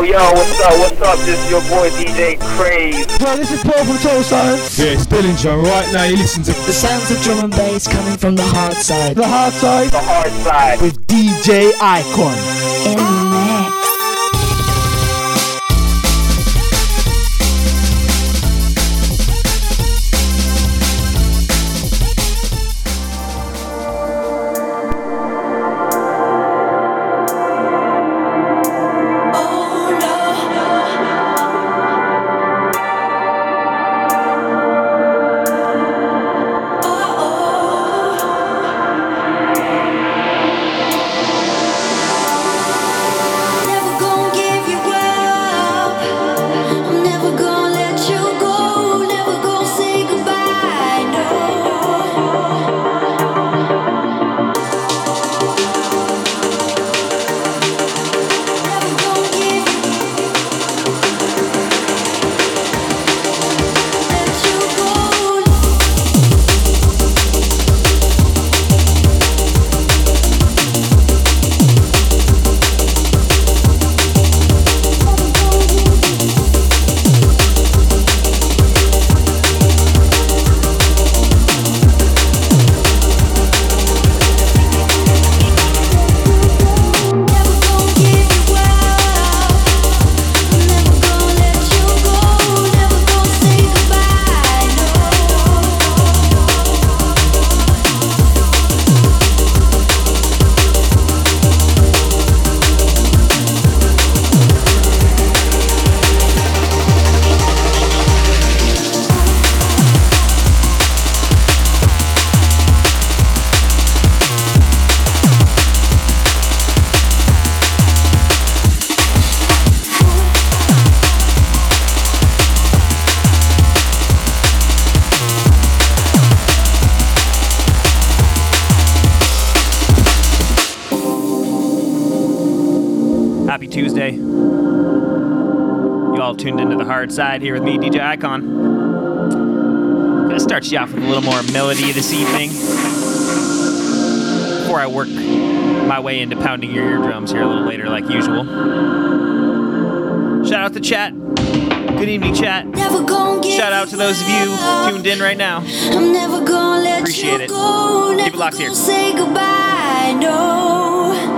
Yo, yo, what's up, what's up? This is your boy DJ Craze. Bro, this is Paul from Total Science. Yeah, it's Billinger. Right now, you listen to The sounds of drum and bass coming from the hard side. The hard side The hard side. with DJ Aikhan. In tuned into the hard side here with me, DJ Aikhan. Gonna start you off with a little more melody this evening before I work my way into pounding your eardrums here a little later, like usual. Shout out to chat. Good evening, chat. Never gonna give Shout out to those of you tuned in right now. I'm never gonna let Appreciate you it. go. Keep it locked here. say goodbye. No.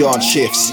Graveyard shifts.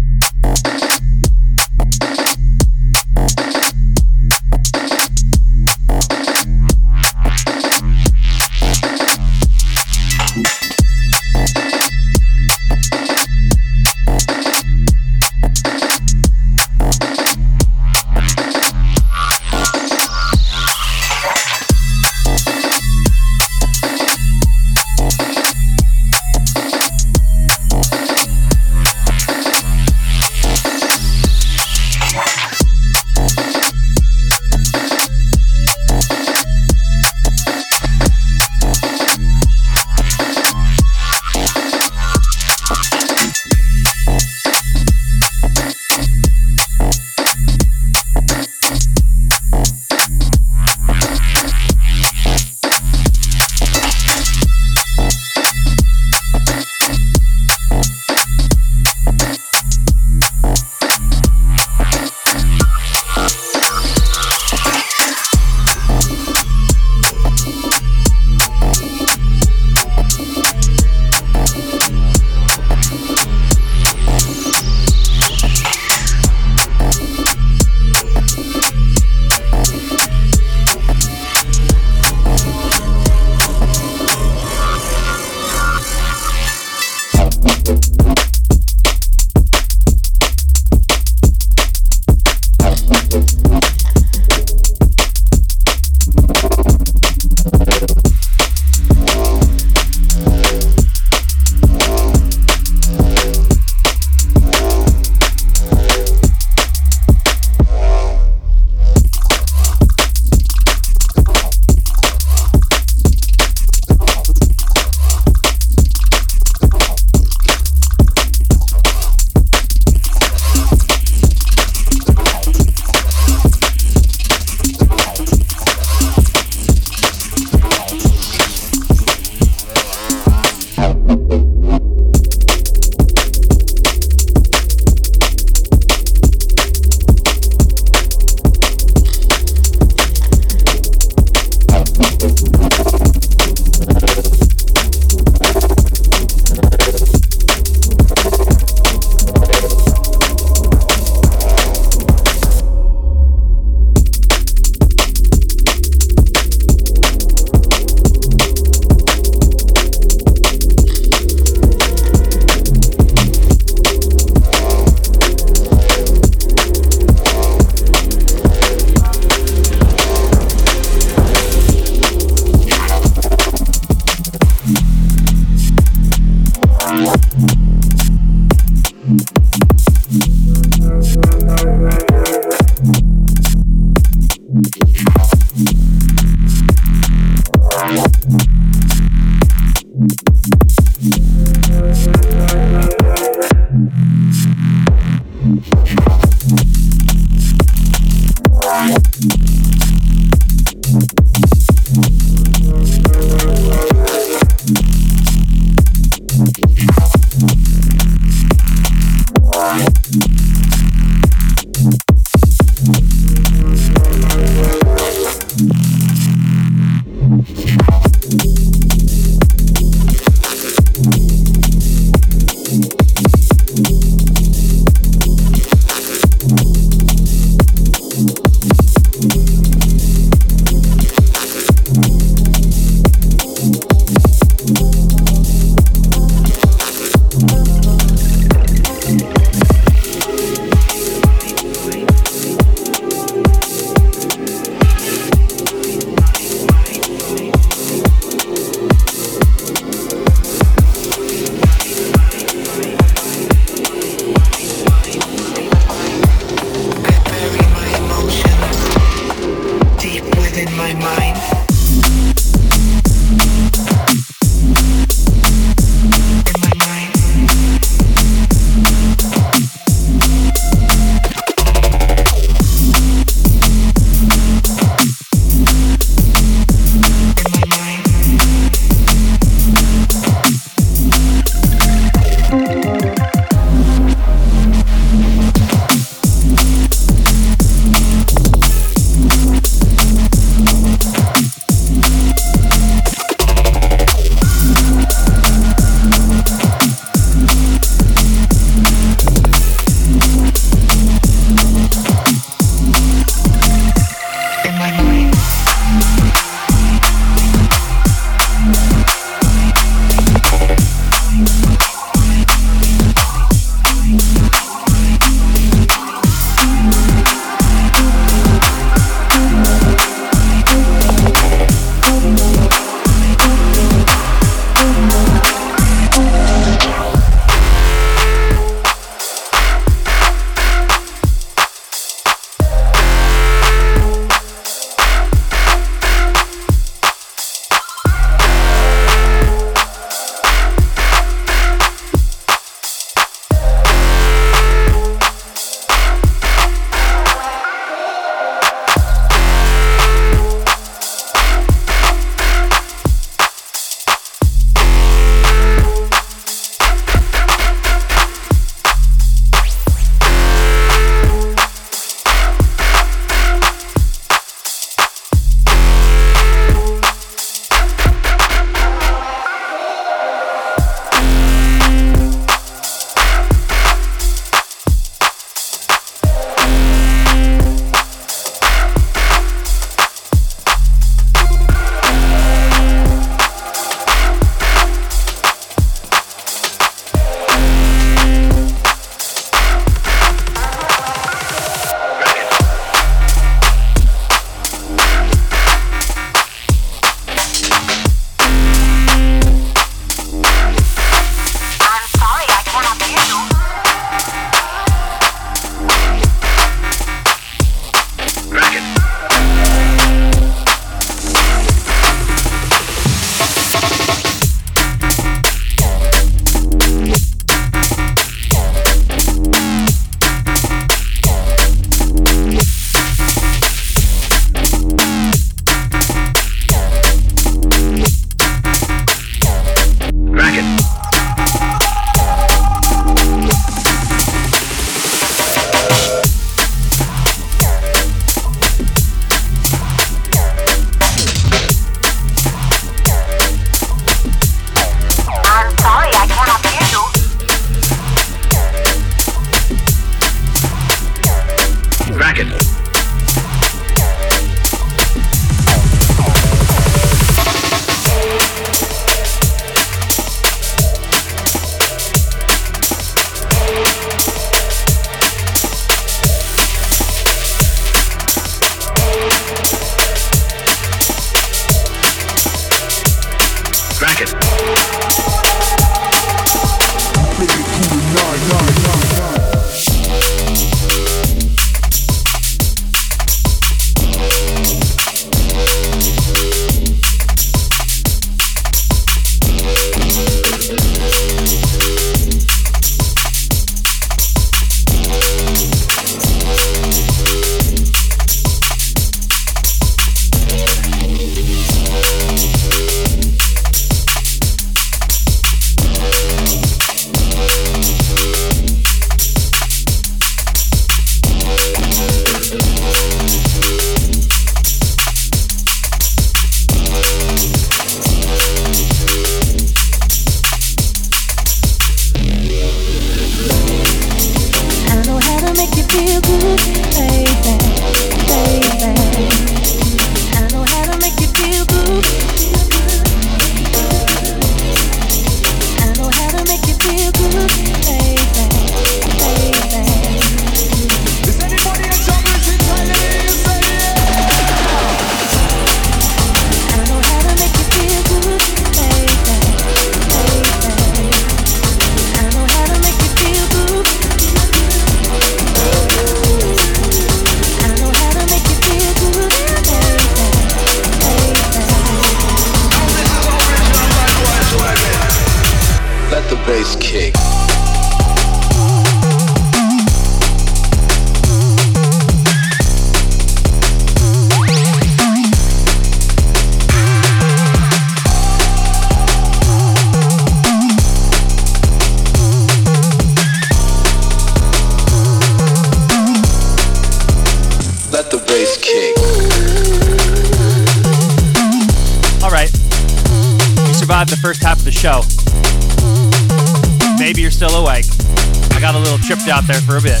tripped out there for a bit.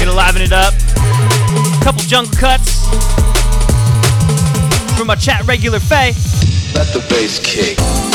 Gonna liven it up. A Couple jungle cuts from my chat regular Faye. Let the bass kick.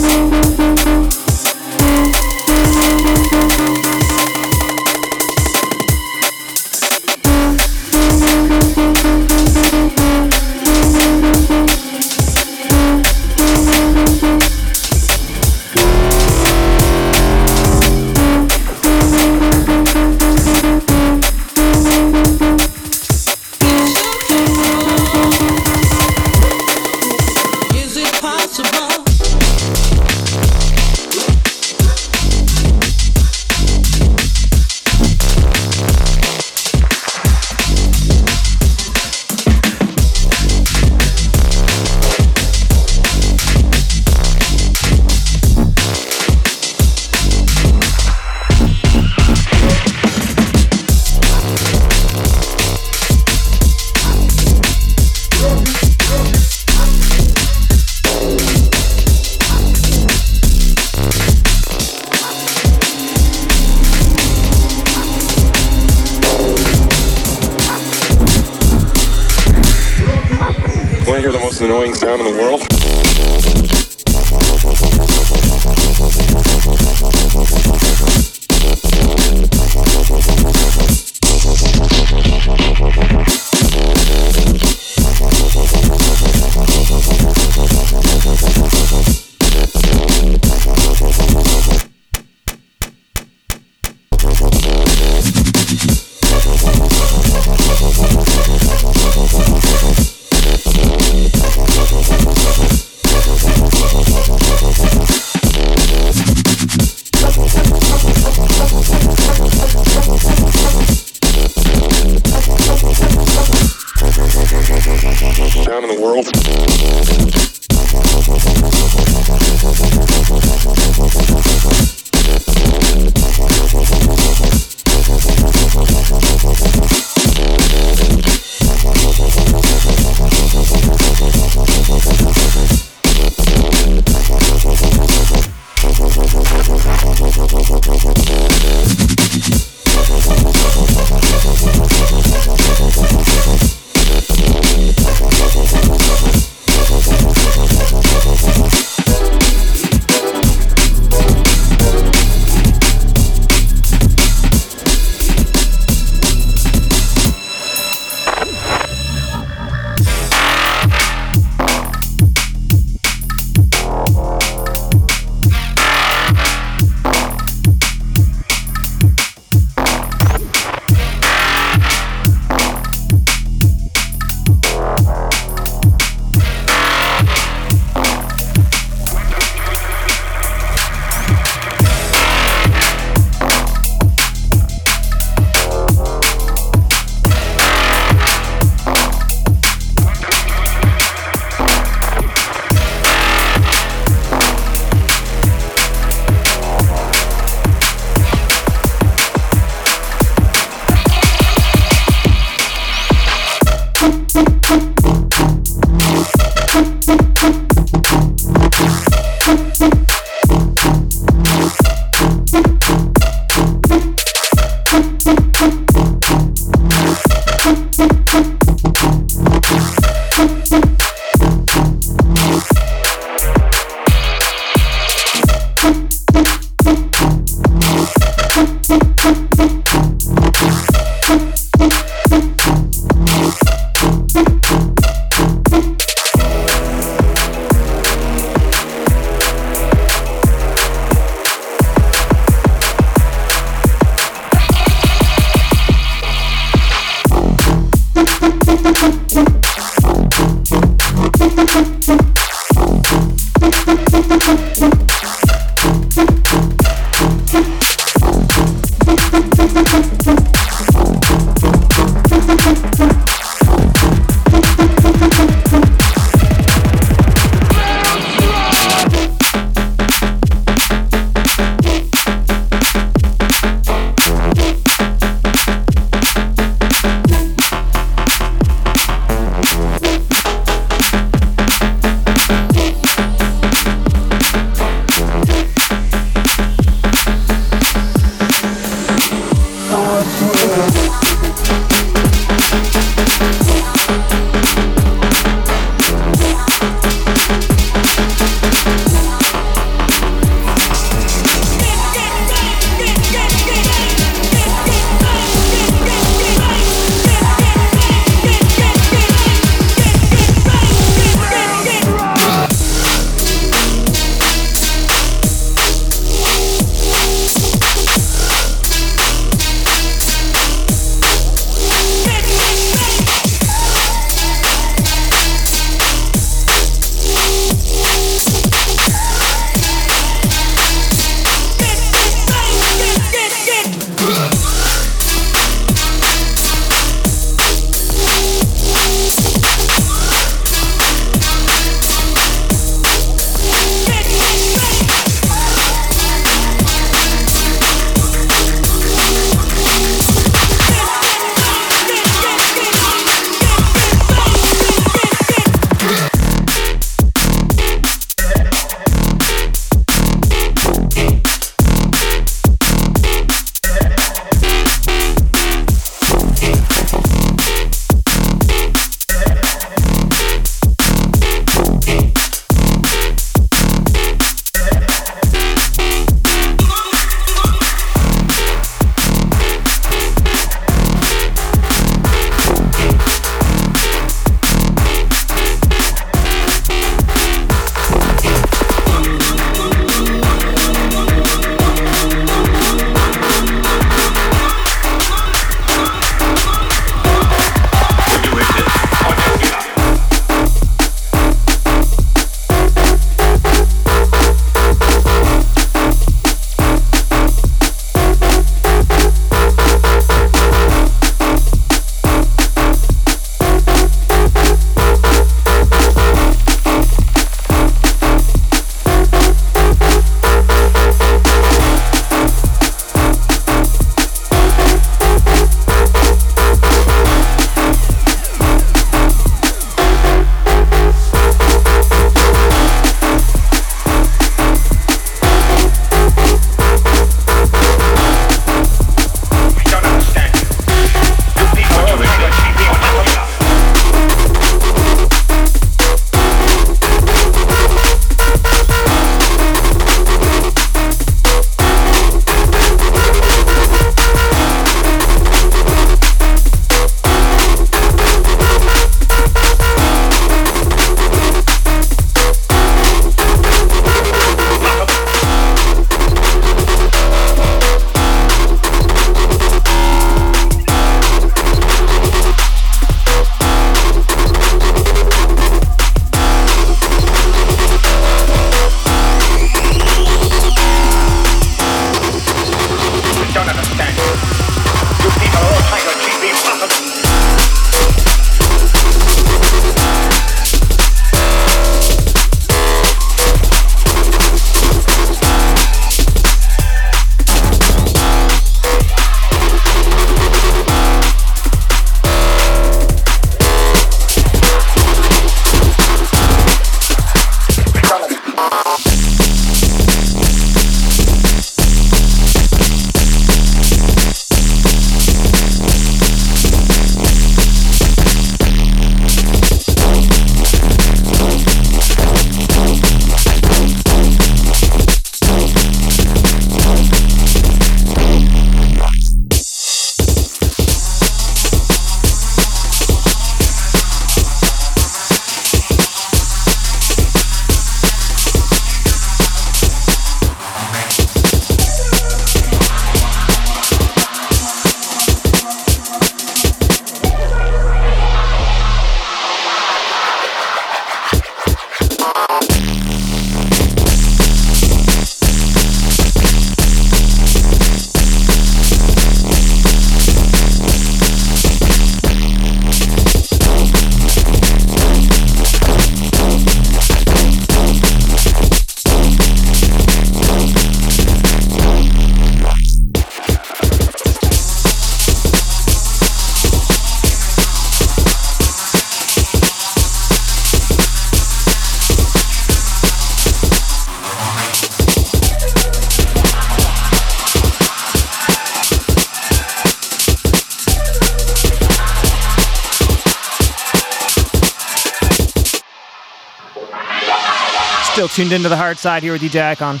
Tuned into the Hardside here with DJ Aikhan.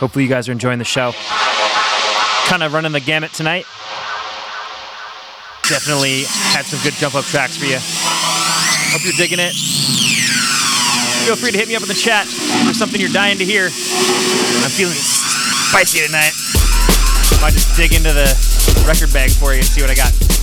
Hopefully, you guys are enjoying the show. Kind of running the gamut tonight. Definitely had some good jump up tracks for you. Hope you're digging it. Feel free to hit me up in the chat there's something you're dying to hear. I'm feeling spicy tonight. I might just dig into the record bag for you and see what I got.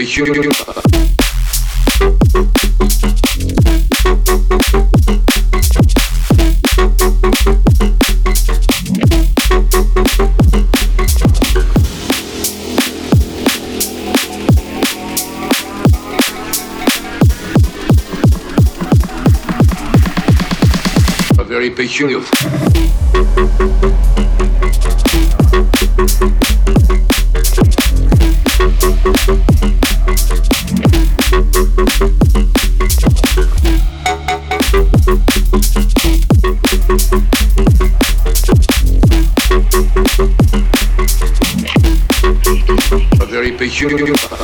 peculiar peculiar. Very peculiar.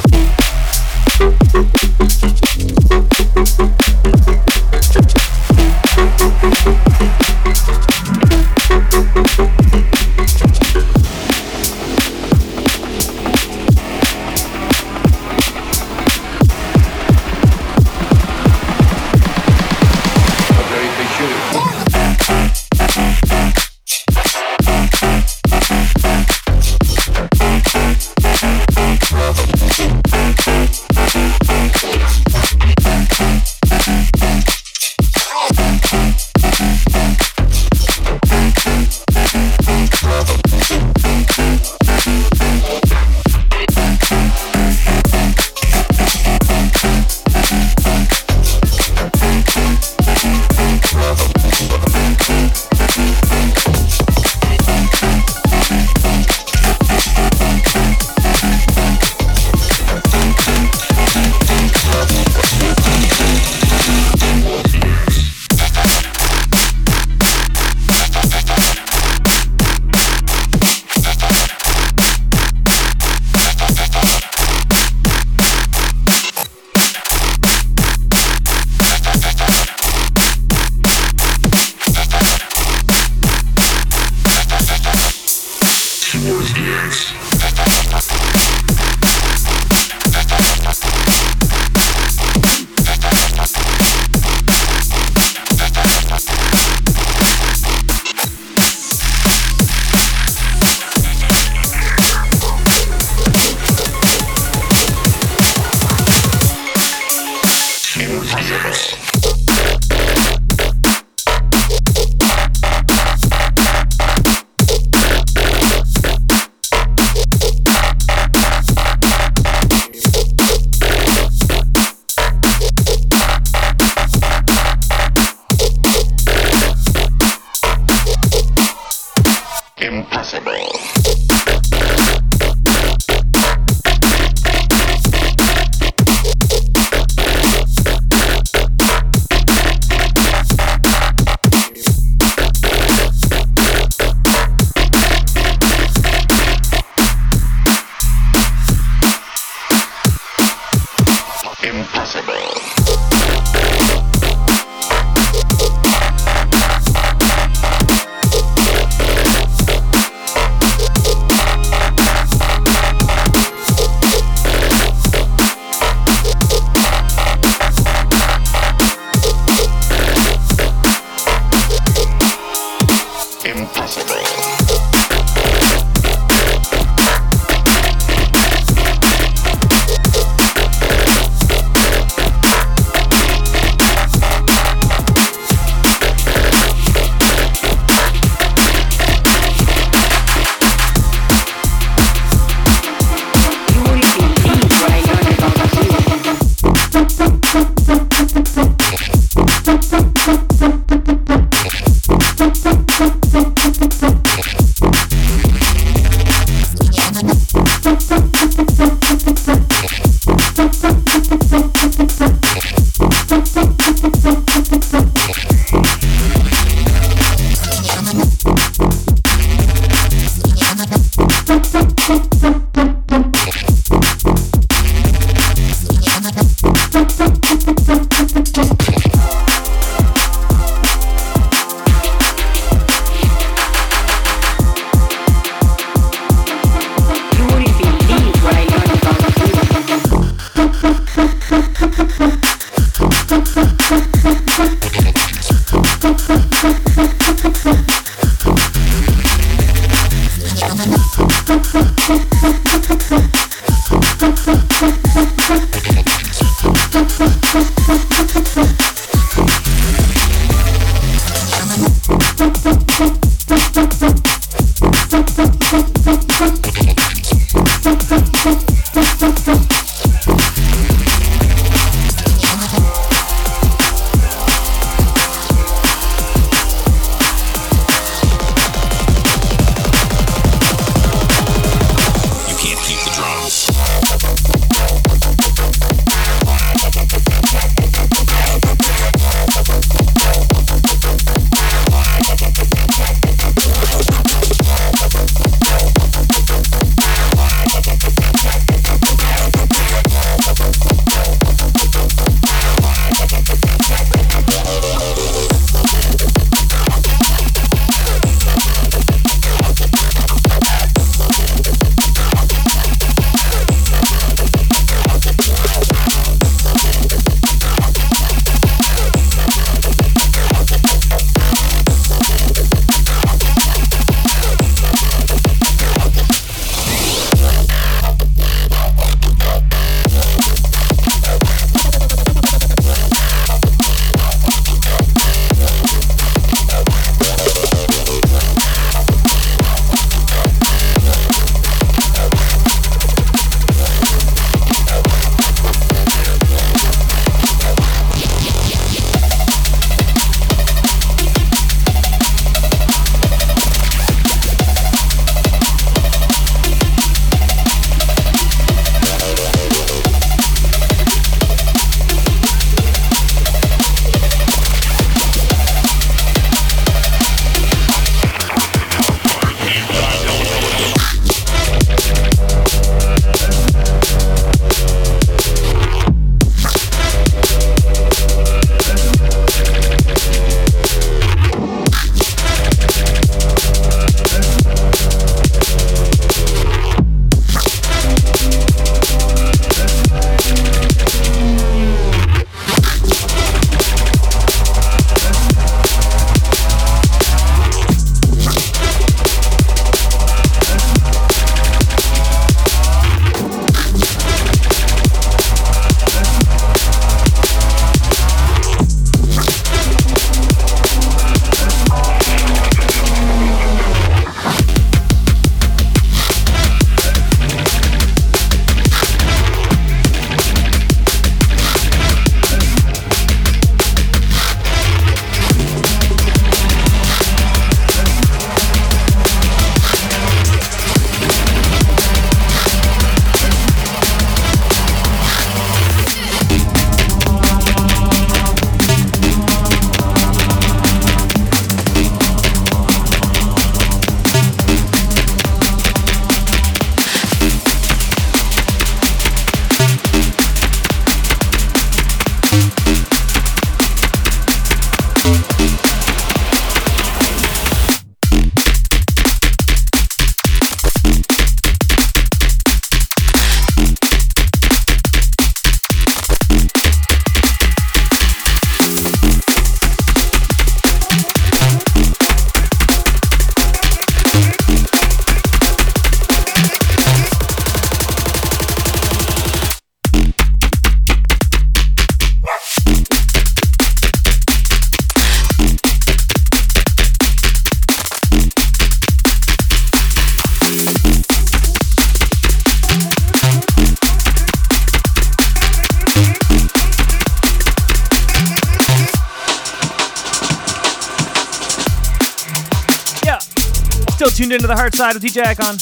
Into the Hardside with DJ Aikhan.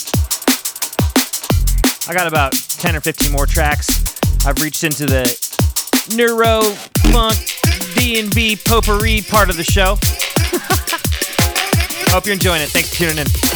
I got about 10 or 15 more tracks. I've reached into the neuro funk D&B potpourri part of the show. Hope you're enjoying it. Thanks for tuning in.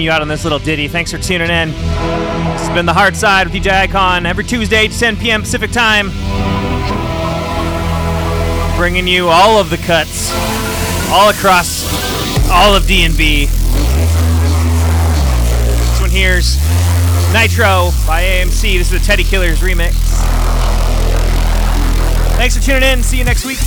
Taking you out on this little ditty. Thanks for tuning in. This has been the Hardside with DJ Aikhan every Tuesday, 10 p.m. Pacific time. Bringing you all of the cuts, all across all of D&B. This one here's Nitro by AMC. This is a Teddy Killerz remix. Thanks for tuning in. See you next week.